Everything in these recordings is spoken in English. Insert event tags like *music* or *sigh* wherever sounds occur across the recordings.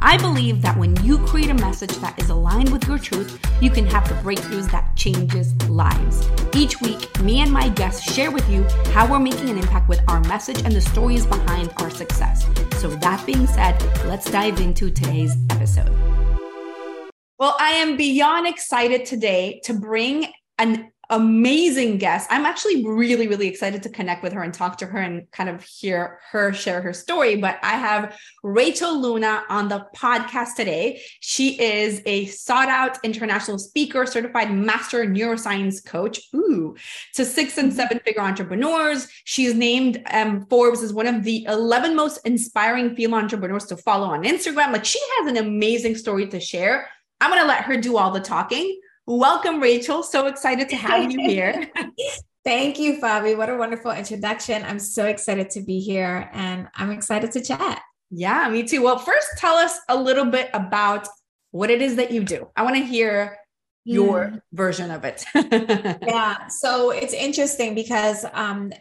I believe that when you create a message that is aligned with your truth, you can have the breakthroughs that changes lives. Each week, me and my guests share with you how we're making an impact with our message and the stories behind our success. So that being said, let's dive into today's episode. Well, I am beyond excited today to bring an amazing guest. I'm actually really, really excited to connect with her and talk to her and kind of hear her share her story. But I have Rachel Luna on the podcast today. She is a sought out international speaker, certified master neuroscience coach, ooh, to six and mm-hmm. seven figure entrepreneurs. She's named um, Forbes as one of the 11 most inspiring female entrepreneurs to follow on Instagram. Like she has an amazing story to share. I'm going to let her do all the talking. Welcome, Rachel. So excited to have you *laughs* here. Thank you, Fabi. What a wonderful introduction. I'm so excited to be here and I'm excited to chat. Yeah, me too. Well, first, tell us a little bit about what it is that you do. I want to hear your mm. version of it. *laughs* yeah. So it's interesting because um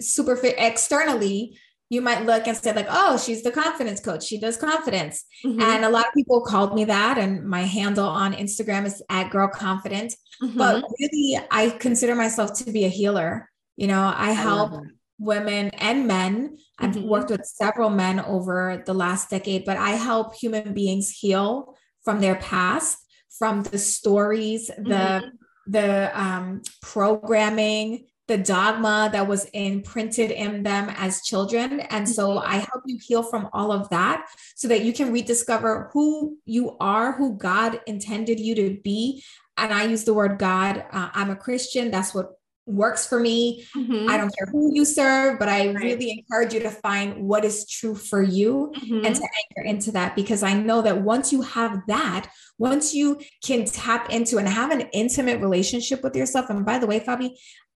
super fit externally, you might look and say like oh she's the confidence coach she does confidence mm-hmm. and a lot of people called me that and my handle on instagram is at girl confident mm-hmm. but really i consider myself to be a healer you know i, I help women and men i've mm-hmm. worked with several men over the last decade but i help human beings heal from their past from the stories the mm-hmm. the um, programming the dogma that was imprinted in them as children. And so mm-hmm. I help you heal from all of that so that you can rediscover who you are, who God intended you to be. And I use the word God. Uh, I'm a Christian. That's what works for me. Mm-hmm. I don't care who you serve, but I right. really encourage you to find what is true for you mm-hmm. and to anchor into that because I know that once you have that, once you can tap into and have an intimate relationship with yourself. And by the way, Fabi,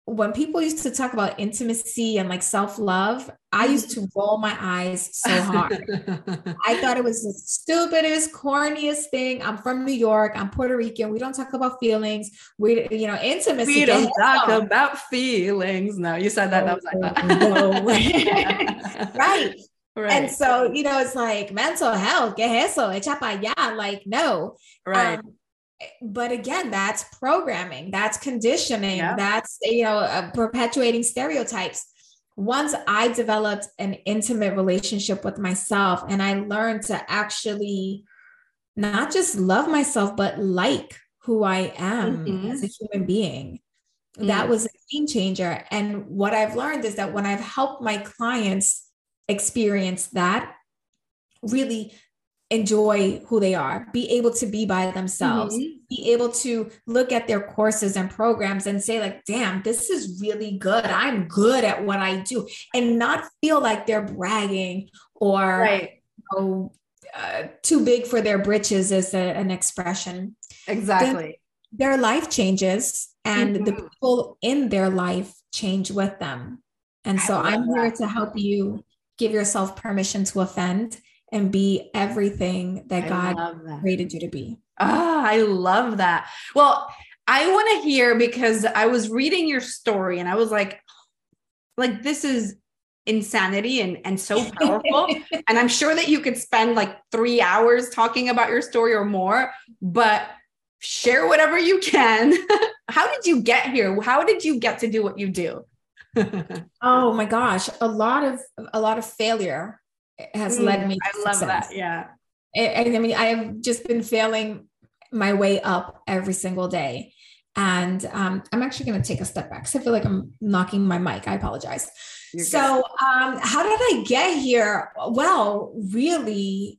when people used to talk about intimacy and like self-love, I used to *laughs* roll my eyes so hard. I thought it was the stupidest, corniest thing. I'm from New York. I'm Puerto Rican. We don't talk about feelings. We, you know, intimacy. We don't talk about feelings. No, you said that. that was like that. right. Right. And so, you know, it's like mental health, que eso, echa pa allá. Like, no. Right. Um, but again that's programming that's conditioning yeah. that's you know uh, perpetuating stereotypes once i developed an intimate relationship with myself and i learned to actually not just love myself but like who i am mm-hmm. as a human being mm-hmm. that was a game changer and what i've learned is that when i've helped my clients experience that really enjoy who they are, be able to be by themselves, mm-hmm. be able to look at their courses and programs and say, like, damn, this is really good. I'm good at what I do, and not feel like they're bragging or right. you know, uh, too big for their britches, is a, an expression. Exactly. Then their life changes, and mm-hmm. the people in their life change with them. And so I'm that. here to help you give yourself permission to offend and be everything that I God that. created you to be. Ah, I love that. Well, I want to hear because I was reading your story and I was like, like this is insanity and and so powerful. *laughs* and I'm sure that you could spend like three hours talking about your story or more, but share whatever you can. *laughs* How did you get here? How did you get to do what you do? *laughs* oh my gosh, a lot of a lot of failure has mm, led me I love success. that. Yeah. And, I mean, I have just been failing my way up every single day. And um, I'm actually going to take a step back because I feel like I'm knocking my mic. I apologize. You're so, um, how did I get here? Well, really,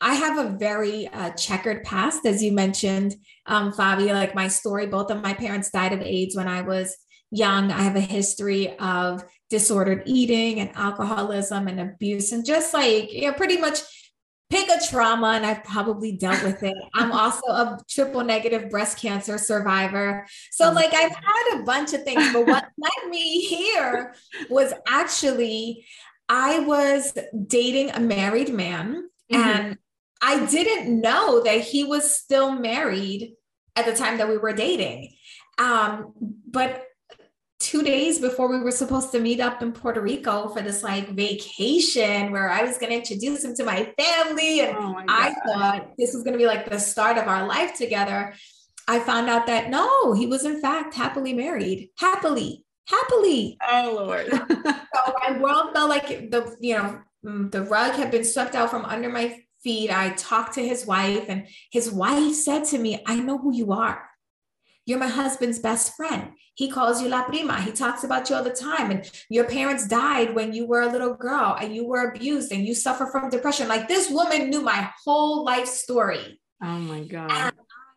I have a very uh, checkered past, as you mentioned, um, Fabi. Like my story, both of my parents died of AIDS when I was young. I have a history of disordered eating and alcoholism and abuse and just like you know pretty much pick a trauma and I've probably dealt with it. *laughs* I'm also a triple negative breast cancer survivor. So like I've had a bunch of things, but what *laughs* led me here was actually I was dating a married man mm-hmm. and I didn't know that he was still married at the time that we were dating. Um, but two days before we were supposed to meet up in Puerto Rico for this like vacation where I was going to introduce him to my family. And oh my I thought this was going to be like the start of our life together. I found out that no, he was in fact happily married, happily, happily. Oh Lord. *laughs* so my world felt like the, you know, mm, the rug had been swept out from under my feet. I talked to his wife and his wife said to me, I know who you are. You're my husband's best friend. He calls you La Prima. He talks about you all the time. And your parents died when you were a little girl and you were abused and you suffer from depression. Like this woman knew my whole life story. Oh my God. And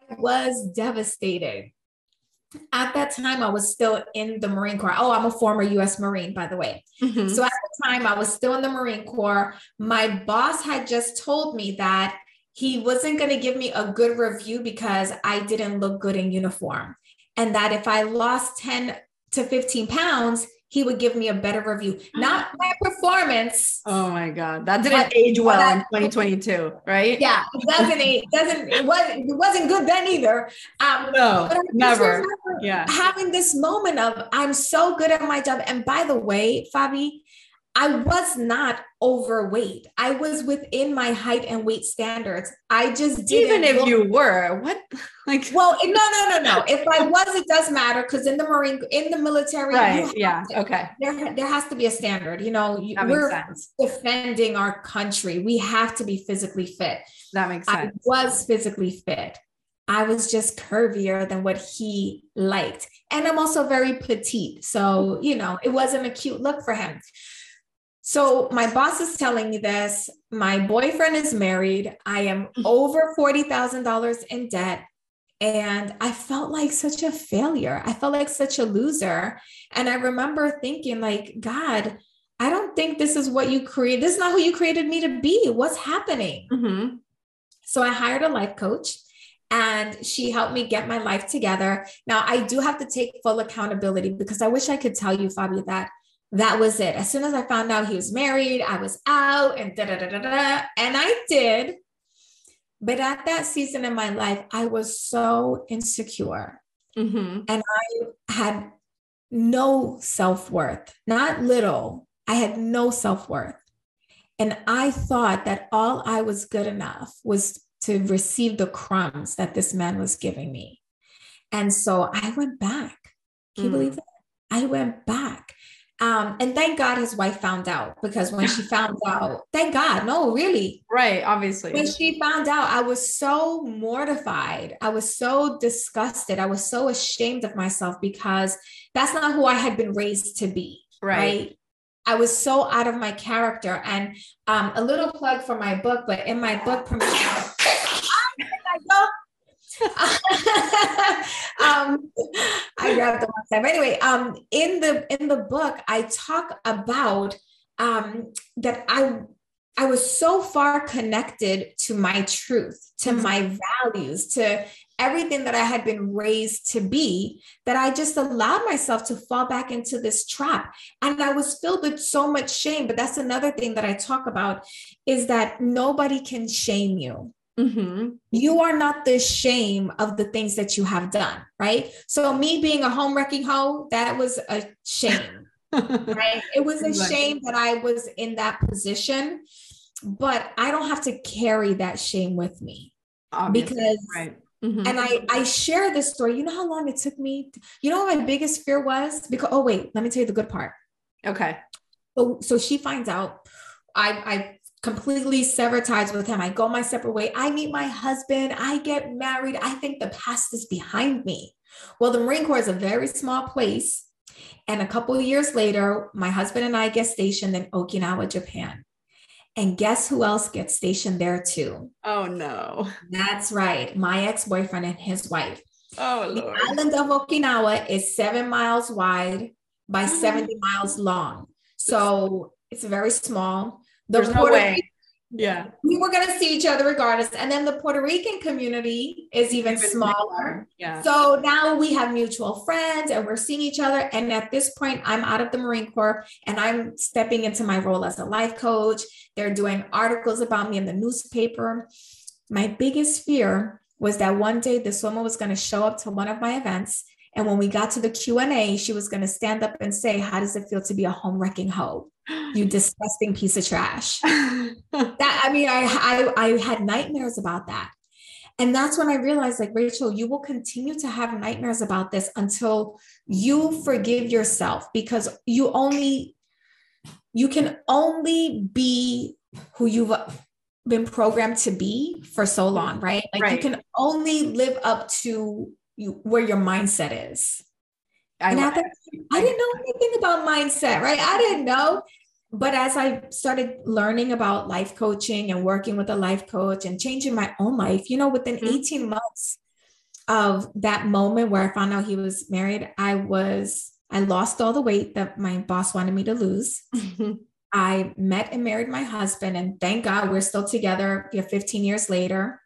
I was devastated. At that time, I was still in the Marine Corps. Oh, I'm a former US Marine, by the way. Mm-hmm. So at the time, I was still in the Marine Corps. My boss had just told me that he wasn't going to give me a good review because I didn't look good in uniform. And that if I lost 10 to 15 pounds, he would give me a better review, not my performance. Oh my God. That didn't age well that, in 2022, right? Yeah, it doesn't age, doesn't, it wasn't, it wasn't good then either. Um, no, never. Yeah. Having this moment of, I'm so good at my job. And by the way, Fabi, I was not overweight. I was within my height and weight standards. I just didn't. Even if look- you were, what? *laughs* Like, well, no, no, no, no. If I was, it does matter because in the Marine, in the military, right? Yeah. To, okay. There, there has to be a standard. You know, that we're defending our country. We have to be physically fit. That makes sense. I was physically fit. I was just curvier than what he liked. And I'm also very petite. So, you know, it wasn't a cute look for him. So my boss is telling me this. My boyfriend is married. I am mm-hmm. over $40,000 in debt. And I felt like such a failure. I felt like such a loser. And I remember thinking, like, God, I don't think this is what you created. This is not who you created me to be. What's happening? Mm-hmm. So I hired a life coach and she helped me get my life together. Now, I do have to take full accountability because I wish I could tell you, Fabi, that that was it. As soon as I found out he was married, I was out and da da da da da. And I did. But at that season in my life, I was so insecure. Mm-hmm. And I had no self worth, not little. I had no self worth. And I thought that all I was good enough was to receive the crumbs that this man was giving me. And so I went back. Can you mm. believe that? I went back. Um, and thank God his wife found out because when she *laughs* found out, thank God, no, really. Right, obviously. When she found out, I was so mortified. I was so disgusted. I was so ashamed of myself because that's not who I had been raised to be. Right. right? I was so out of my character. And um, a little plug for my book, but in my book, *laughs* um, I grabbed the one time. Anyway, um, in the in the book, I talk about um, that I I was so far connected to my truth, to mm-hmm. my values, to everything that I had been raised to be, that I just allowed myself to fall back into this trap. And I was filled with so much shame. But that's another thing that I talk about is that nobody can shame you. Mm-hmm. You are not the shame of the things that you have done, right? So, me being a home wrecking hoe, that was a shame, *laughs* right? It was a shame that I was in that position, but I don't have to carry that shame with me Obviously, because. Right. Mm-hmm. And I I share this story. You know how long it took me? To, you know what my biggest fear was? Because oh wait, let me tell you the good part. Okay. So so she finds out. I I completely sever ties with him. I go my separate way. I meet my husband. I get married. I think the past is behind me. Well, the Marine Corps is a very small place. And a couple of years later, my husband and I get stationed in Okinawa, Japan. And guess who else gets stationed there too? Oh, no. That's right. My ex boyfriend and his wife. Oh, Lord. The island of Okinawa is seven miles wide by mm-hmm. 70 miles long. So it's very small. The There's Puerto, no way. Yeah. We were going to see each other regardless. And then the Puerto Rican community is even, even smaller. Yeah. So now we have mutual friends and we're seeing each other. And at this point, I'm out of the Marine Corps and I'm stepping into my role as a life coach. They're doing articles about me in the newspaper. My biggest fear was that one day this woman was going to show up to one of my events and when we got to the q&a she was going to stand up and say how does it feel to be a home wrecking hoe? You *gasps* disgusting piece of trash. *laughs* That i mean I, I i had nightmares about that. And that's when i realized like rachel you will continue to have nightmares about this until you forgive yourself because you only you can only be who you've uh, been programmed to be for so long right? Like right. you can only live up to you where your mindset is. I, that, I didn't know anything about mindset, right? I didn't know. But as I started learning about life coaching and working with a life coach and changing my own life, you know, within mm-hmm. 18 months of that moment where I found out he was married, I was, I lost all the weight that my boss wanted me to lose. Mm-hmm. I met and married my husband, and thank God we're still together 15 years later.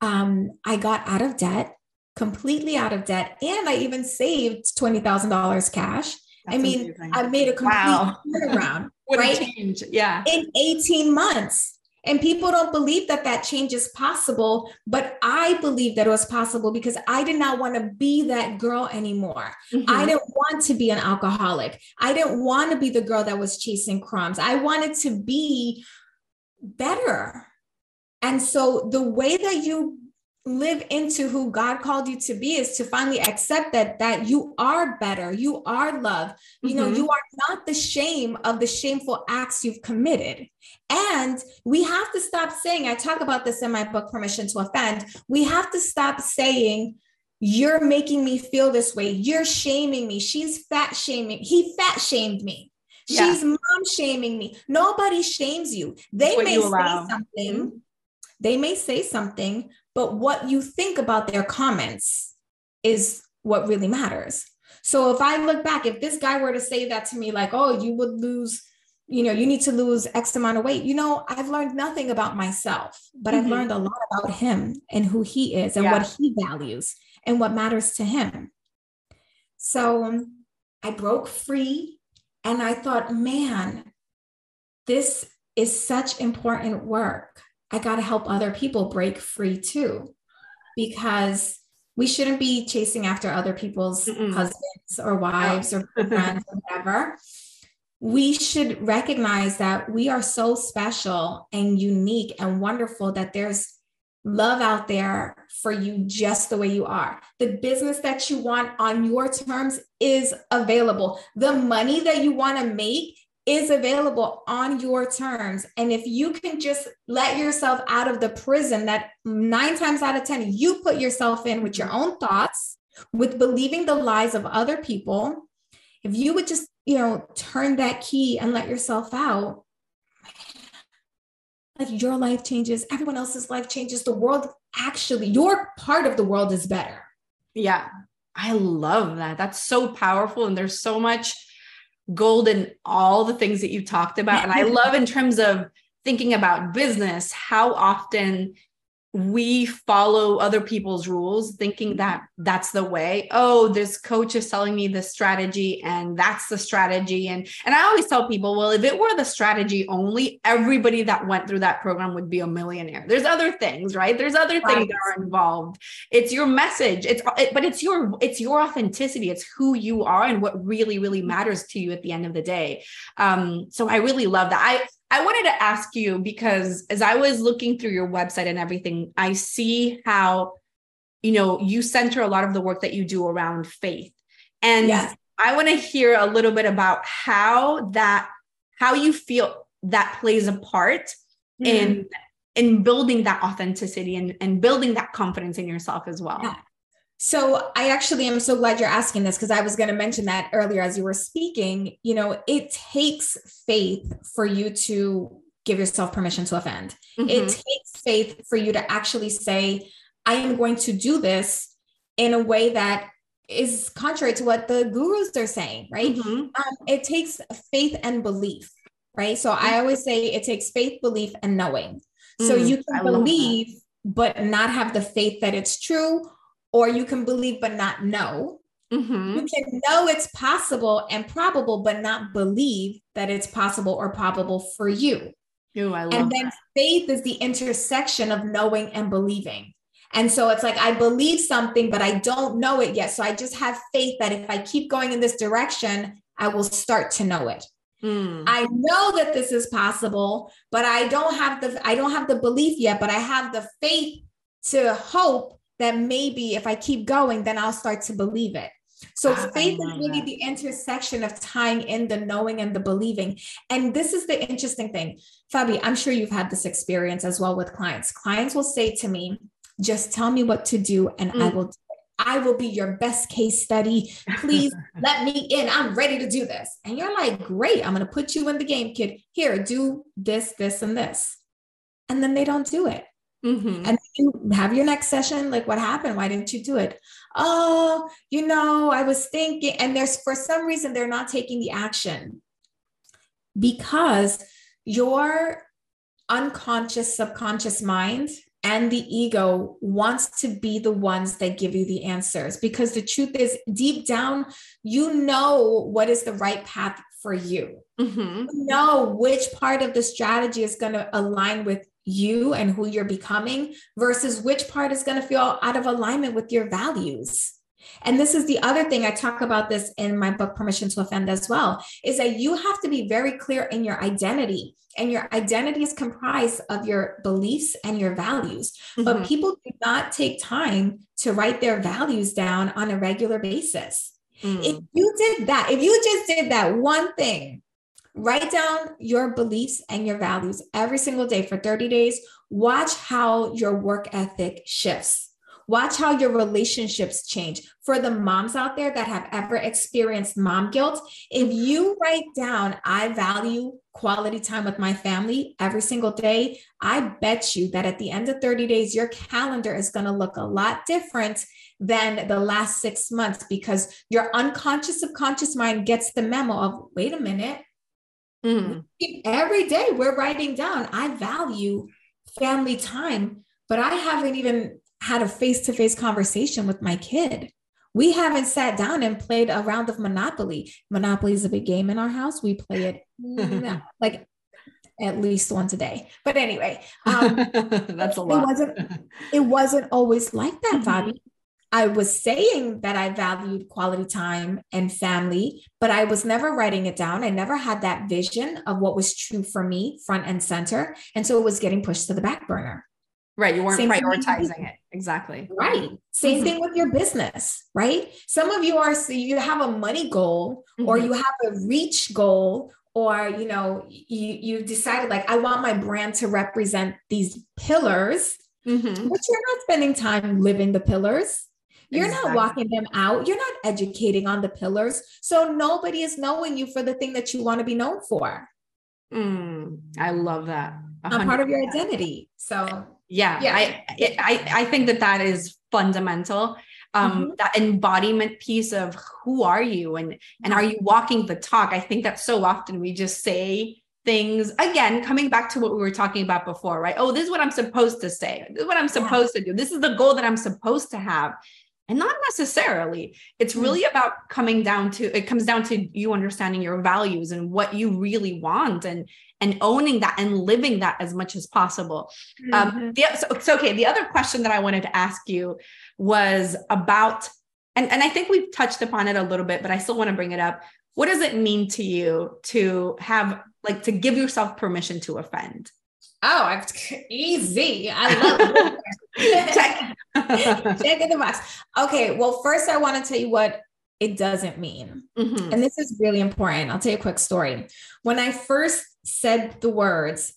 Um, I got out of debt completely out of debt. And I even saved $20,000 cash. That's I mean, amazing. I made a complete wow. turnaround, *laughs* right? Change. Yeah. In 18 months. And people don't believe that that change is possible, but I believe that it was possible because I did not want to be that girl anymore. Mm-hmm. I didn't want to be an alcoholic. I didn't want to be the girl that was chasing crumbs. I wanted to be better. And so the way that you live into who God called you to be is to finally accept that that you are better, you are love. You mm-hmm. know, you are not the shame of the shameful acts you've committed. And we have to stop saying, I talk about this in my book Permission to Offend. We have to stop saying you're making me feel this way. You're shaming me. She's fat shaming. He fat shamed me. Yeah. She's mom shaming me. Nobody shames you. They may say something. Mm-hmm. They may say something, but what you think about their comments is what really matters. So if I look back, if this guy were to say that to me, like, oh, you would lose, you know, you need to lose X amount of weight, you know, I've learned nothing about myself, but mm-hmm. I've learned a lot about him and who he is and yeah. what he values and what matters to him. So um, I broke free and I thought, man, this is such important work. I got to help other people break free too, because we shouldn't be chasing after other people's Mm-mm. husbands or wives or *laughs* friends or whatever. We should recognize that we are so special and unique and wonderful that there's love out there for you just the way you are. The business that you want on your terms is available. The money that you want to make is available on your terms. And if you can just let yourself out of the prison that nine times out of 10 you put yourself in with your own thoughts, with believing the lies of other people, if you would just, you know, turn that key and let yourself out, like your life changes, everyone else's life changes, the world actually, your part of the world is better. Yeah. I love that. That's so powerful. And there's so much gold in all the things that you talked about. And I *laughs* love in terms of thinking about business, how often we follow other people's rules thinking that that's the way. Oh this coach is telling me this strategy and that's the strategy. And and i always tell people well if it were the strategy only everybody that went through that program would be a millionaire. There's other things right? There's other things that are involved. It's your message. It's it, but it's your it's your authenticity. It's who you are and what really really matters to you at the end of the day. Um so i really love that. I I wanted to ask you because as I was looking through your website and everything, I see how, you know, you center a lot of the work that you do around faith. And yes. I want to hear a little bit about how that, how you feel that plays a part mm-hmm. in in building that authenticity and, and building that confidence in yourself as well. Yeah. So I actually am so glad you're asking this because I was going to mention that earlier as you were speaking. You know, it takes faith for you to give yourself permission to offend. Mm-hmm. It takes faith for you to actually say, I am going to do this in a way that is contrary to what the gurus are saying, right? Mm-hmm. Um, it takes faith and belief right? So I always say it takes faith, belief, and knowing. So mm, you can believe, but not have the faith that it's true, or you can believe, but not know. Mm-hmm. You can know it's possible and probable, but not believe that it's possible or probable for you. Ooh, and then that. faith is the intersection of knowing and believing. And so it's like, I believe something, but I don't know it yet. So I just have faith that if I keep going in this direction, I will start to know it. Mm. I know that this is possible, but I don't have the I don't have the belief yet, but I have the faith to hope that maybe if I keep going, then I'll start to believe it. So ah, faith is really that. the intersection of tying in the knowing and the believing. And this is the interesting thing. Fabi, I'm sure you've had this experience as well with clients. Clients will say to me, just tell me what to do and mm. I will I will be your best case study. Please *laughs* let me in. I'm ready to do this. And you're like, great, I'm going to put you in the game, kid. Here, do this, this, and this. And then they don't do it. Mm-hmm. And you have your next session. Like, what happened? Why didn't you do it? Oh, you know, I was thinking, and there's for some reason they're not taking the action because your unconscious, subconscious mind and the ego wants to be the ones that give you the answers because the truth is deep down you know what is the right path for you mm-hmm. you know which part of the strategy is going to align with you and who you're becoming versus which part is going to feel out of alignment with your values and this is the other thing I talk about this in my book, Permission to Offend, as well, is that you have to be very clear in your identity. And your identity is comprised of your beliefs and your values. Mm-hmm. But people do not take time to write their values down on a regular basis. Mm. If you did that, if you just did that one thing, write down your beliefs and your values every single day for 30 days, watch how your work ethic shifts Watch how your relationships change. For the moms out there that have ever experienced mom guilt, if you write down, I value quality time with my family every single day, I bet you that at the end of 30 days, your calendar is going to look a lot different than the last six months because your unconscious subconscious mind gets the memo of wait a minute. Mm. Every day we're writing down, I value family time, but I haven't even had a face to face conversation with my kid. We haven't sat down and played a round of Monopoly. Monopoly is a big game in our house. We play it *laughs* like at least once a day. But anyway, um, *laughs* that's a lot. It wasn't, it wasn't always like that, Fabi. I was saying that I valued quality time and family, but I was never writing it down. I never had that vision of what was true for me front and center. And so it was getting pushed to the back burner. Right. You weren't Same prioritizing it. Exactly. Right. Same mm-hmm. thing with your business, right? Some of you are, so you have a money goal mm-hmm. or you have a reach goal or you know you you decided like i want my brand to represent these pillars mm-hmm. but you're not spending time living the pillars you're exactly. not walking them out. You're not educating on the pillars. So nobody is knowing you for the thing that you want to be known for. Mm, i love that. A part of your identity. So yeah, yeah. I, I i think that that is fundamental. Um mm-hmm. that embodiment piece of who are you and and are you walking the talk? I think that so often we just say things again coming back to what we were talking about before right? Oh this is what i'm supposed to say. This is what i'm supposed yeah. to do. This is the goal that i'm supposed to have and not necessarily it's mm. really about coming down to it comes down to you understanding your values and what you really want and and owning that and living that as much as possible um, mm-hmm. um the, so, so okay the other question that i wanted to ask you was about and, and i think we've touched upon it a little bit but i still want to bring it up what does it mean to you to have like to give yourself permission to offend Oh, I'm easy. I love it. check, *laughs* check in the box. Okay. Well, first, I want to tell you what it doesn't mean. Mm-hmm. And this is really important. I'll tell you a quick story. When I first said the words,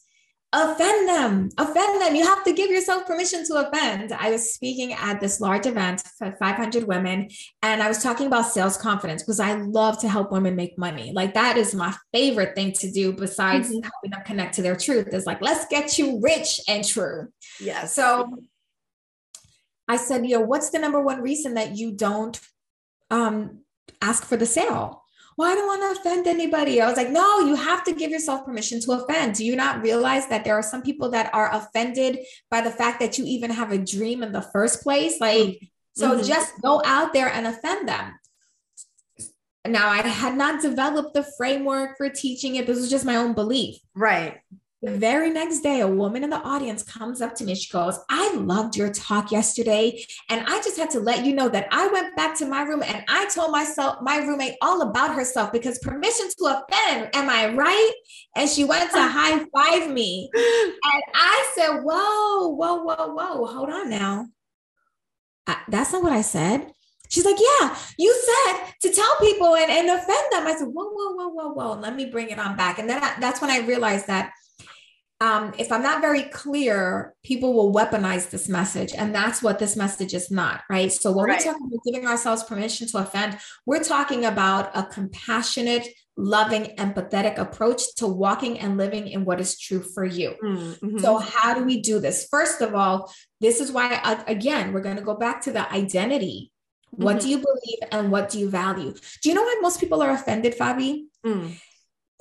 offend them, offend them. You have to give yourself permission to offend. I was speaking at this large event for 500 women, and I was talking about sales confidence because I love to help women make money. Like that is my favorite thing to do besides mm-hmm. helping them connect to their truth. Is like, let's get you rich and true. Yeah. So I said, you know what's the number one reason that you don't um, ask for the sale? Well, I don't want to offend anybody. I was like, no, you have to give yourself permission to offend. Do you not realize that there are some people that are offended by the fact that you even have a dream in the first place? Like, mm-hmm. so mm-hmm. just go out there and offend them. Now, I had not developed the framework for teaching it. This was just my own belief. Right. The very next day, a woman in the audience comes up to me. She goes, I loved your talk yesterday. And I just had to let you know that I went back to my room and I told myself, my roommate, all about herself because permission to offend. Am I right? And she went to *laughs* high five me. And I said, Whoa, whoa, whoa, whoa, hold on now. I, that's not what I said. She's like, Yeah, you said to tell people and, and offend them. I said, Whoa, whoa, whoa, whoa, whoa. Let me bring it on back. And then I, that's when I realized that um, if I'm not very clear, people will weaponize this message. And that's what this message is not, right? So when right. we talk about giving ourselves permission to offend, we're talking about a compassionate, loving, empathetic approach to walking and living in what is true for you. Mm-hmm. So, how do we do this? First of all, this is why, again, we're going to go back to the identity. What mm-hmm. do you believe and what do you value? Do you know why most people are offended, Fabi? Mm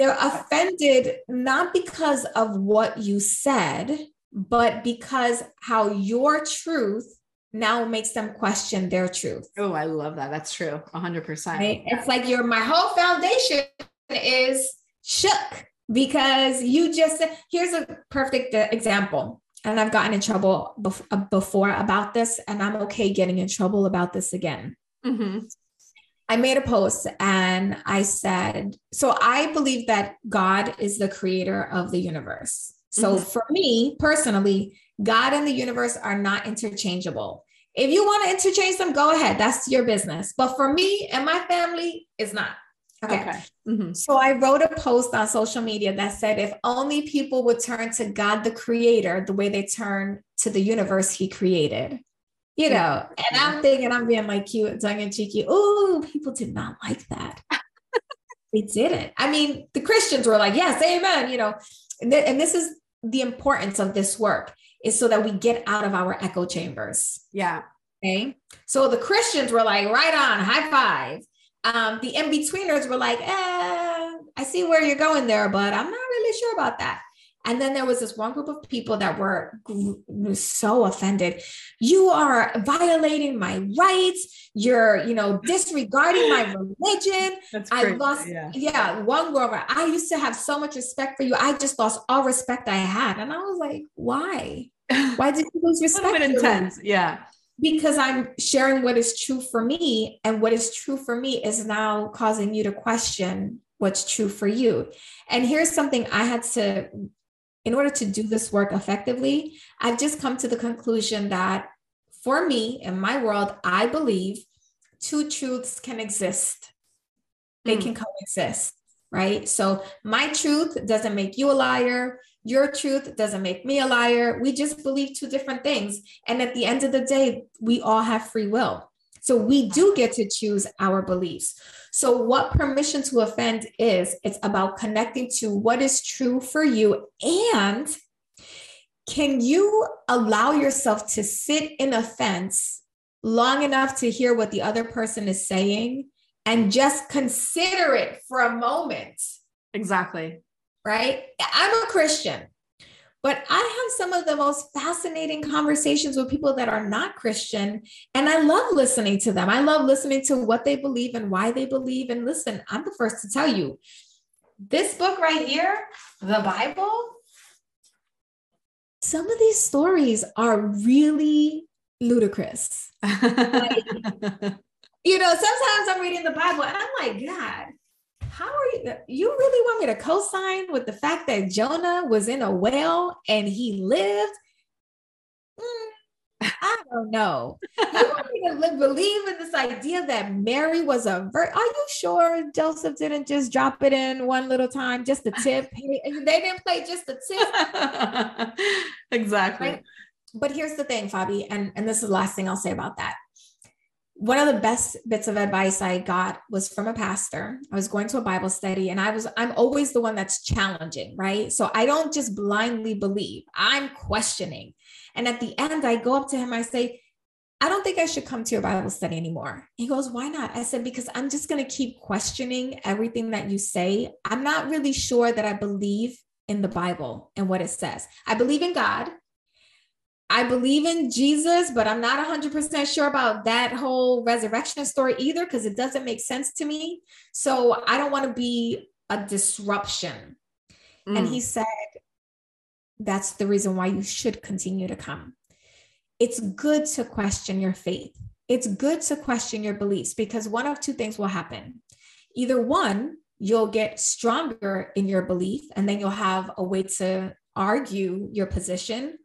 they're offended not because of what you said, but because how your truth now makes them question their truth. Oh, I love that. That's true. 100%. Right? It's like your my whole foundation is shook because you just here's a perfect example. And I've gotten in trouble before about this, and I'm okay getting in trouble about this again. Mm-hmm. I made a post and I said, so I believe that God is the creator of the universe. So mm-hmm. for me personally, God and the universe are not interchangeable. If you want to interchange them, go ahead. That's your business. But for me and my family, it's not. Okay. okay. Mm-hmm. So I wrote a post on social media that said, if only people would turn to God, the creator, the way they turn to the universe he created you know, and I'm thinking I'm being like cute, and tongue and cheeky. Oh, people did not like that. *laughs* they didn't. I mean, the Christians were like, yes, amen, you know, and, th- and this is the importance of this work is so that we get out of our echo chambers. Yeah. Okay. So the Christians were like, right on, high five. Um, the in-betweeners were like, eh, I see where you're going there, but I'm not really sure about that. And then there was this one group of people that were so offended. You are violating my rights. You're, you know, disregarding my *laughs* religion. I lost, yeah. yeah, one girl, I used to have so much respect for you. I just lost all respect I had. And I was like, why? *laughs* Why did you lose respect? a bit intense. Yeah. Because I'm sharing what is true for me. And what is true for me is now causing you to question what's true for you. And here's something I had to in order to do this work effectively, I've just come to the conclusion that for me, in my world, I believe two truths can exist. They mm. can coexist, right? So my truth doesn't make you a liar. Your truth doesn't make me a liar. We just believe two different things. And at the end of the day, we all have free will. So we do get to choose our beliefs. So, what permission to offend is, it's about connecting to what is true for you. And can you allow yourself to sit in offense long enough to hear what the other person is saying and just consider it for a moment? Exactly. Right? I'm a Christian. But I have some of the most fascinating conversations with people that are not Christian. And I love listening to them. I love listening to what they believe and why they believe. And listen, I'm the first to tell you this book right here, the Bible, some of these stories are really ludicrous. *laughs* like, you know, sometimes I'm reading the Bible and I'm like, God, how are you? You really want me to co-sign with the fact that Jonah was in a well and he lived? Mm, I don't know. you want me to live, believe in this idea that Mary was a virgin? Are you sure Joseph didn't just drop it in one little time, just a tip? they didn't play just a tip. *laughs* exactly. Right? But here's the thing, Fabi, and, and this is the last thing I'll say about that one of the best bits of advice I got was from a pastor. I was going to a Bible study and I was I'm always the one that's challenging, right? So I don't just blindly believe. I'm questioning. And at the end I go up to him I say, I don't think I should come to your Bible study anymore. He goes, Why not? I said, Because I'm just going to keep questioning everything that you say. I'm not really sure that I believe in the Bible and what it says. I believe in God. I believe in Jesus, but I'm not 100% sure about that whole resurrection story either because it doesn't make sense to me. So I don't want to be a disruption. Mm. And he mm. said, That's the reason why you should continue to come it's good to question your faith. It's good to question your beliefs because one of two things will happen. Either one, you'll get stronger in your belief and then you'll have a way to argue your position,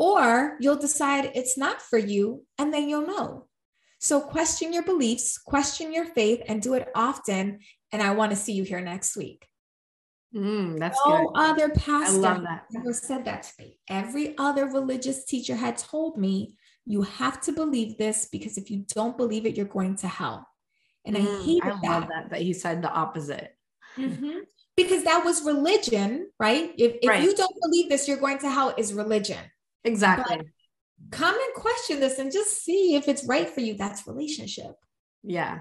or you'll decide it's not for you and then you'll know. So question your beliefs, question your faith, and do it often. And I want to see you here next week. Mm, that's no good. other pastor ever said that to me. Every other religious teacher had told me, you have to believe this because if you don't believe it, you're going to hell. And mm, I hate that. love that that he said the opposite. Mm-hmm. Because that was religion, right? If, if right. you don't believe this, you're going to hell is religion. Exactly. But come and question this and just see if it's right for you. That's relationship. Yeah.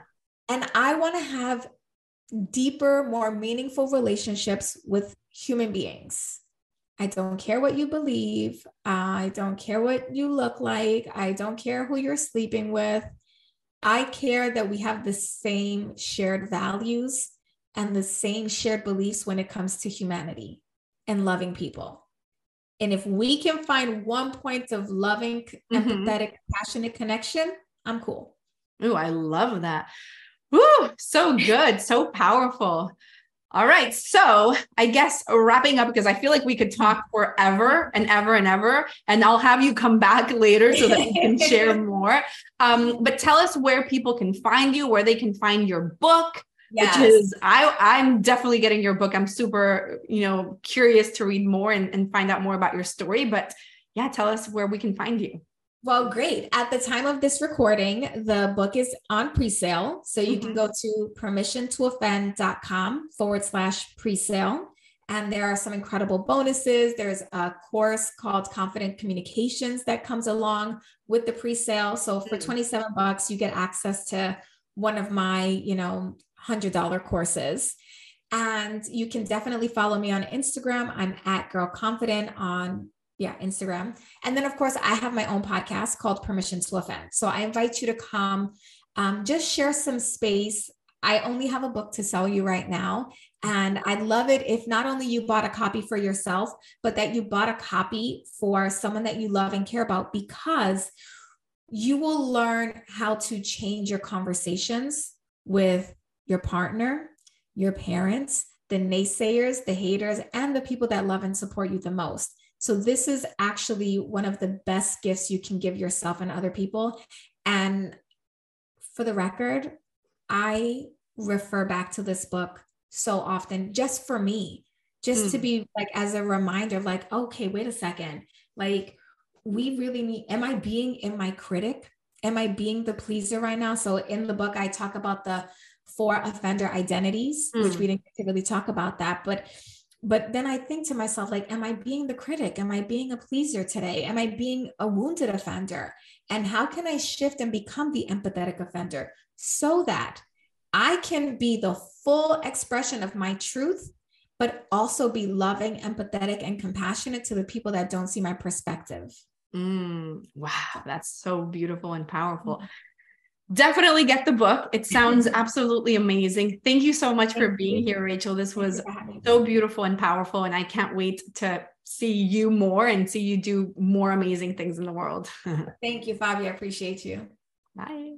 And I want to have deeper, more meaningful relationships with human beings. I don't care what you believe. I don't care what you look like. I don't care who you're sleeping with. I care that we have the same shared values and the same shared beliefs when it comes to humanity and loving people. And if we can find one point of loving, mm-hmm. empathetic, passionate connection, I'm cool. Oh, I love that. Woo, so good, so powerful. All right. So I guess wrapping up because I feel like we could talk forever and ever and ever. And I'll have you come back later so that we can share *laughs* more. Um, but tell us where people can find you, where they can find your book. Yes. Which is I I'm definitely getting your book. I'm super, you know, curious to read more and, and find out more about your story. But yeah, tell us where we can find you. Well, great. At the time of this recording, the book is on pre-sale. So you mm-hmm. can go to permissiontooffend.com forward slash pre-sale. And there are some incredible bonuses. There's a course called Confident Communications that comes along with the pre-sale. So for mm. 27 bucks, you get access to one of my, you know, $100 courses. And you can definitely follow me on Instagram. I'm at Girl Confident on yeah, Instagram. And then, of course, I have my own podcast called Permission to Offend. So I invite you to come, um, just share some space. I only have a book to sell you right now. And I'd love it if not only you bought a copy for yourself, but that you bought a copy for someone that you love and care about because you will learn how to change your conversations with your partner, your parents, the naysayers, the haters, and the people that love and support you the most. So, this is actually one of the best gifts you can give yourself and other people. And for the record, I refer back to this book so often just for me, just mm. to hmm. be like as a reminder, like, okay, wait a second. Like, we really need, am I being in my critic? Am I being the pleaser right now? So, in the book, I talk about the four offender identities, mm. which hmm. we didn't really talk about that. But but then I think to myself, like, am I being the critic? Am I being a pleaser today? Am I being a wounded offender? And how can I shift and become the empathetic offender so that I can be the full expression of my truth, but also be loving, empathetic, and compassionate to the people that don't see my perspective? Mm, wow, that's so beautiful and powerful. Mm-hmm definitely get the book. It sounds *laughs* absolutely amazing. Thank you so much for being here, Rachel. This was so beautiful and powerful. And I can't wait to see you more and see you do more amazing things in the world. *laughs* Thank you, Fabi. I appreciate you. Bye.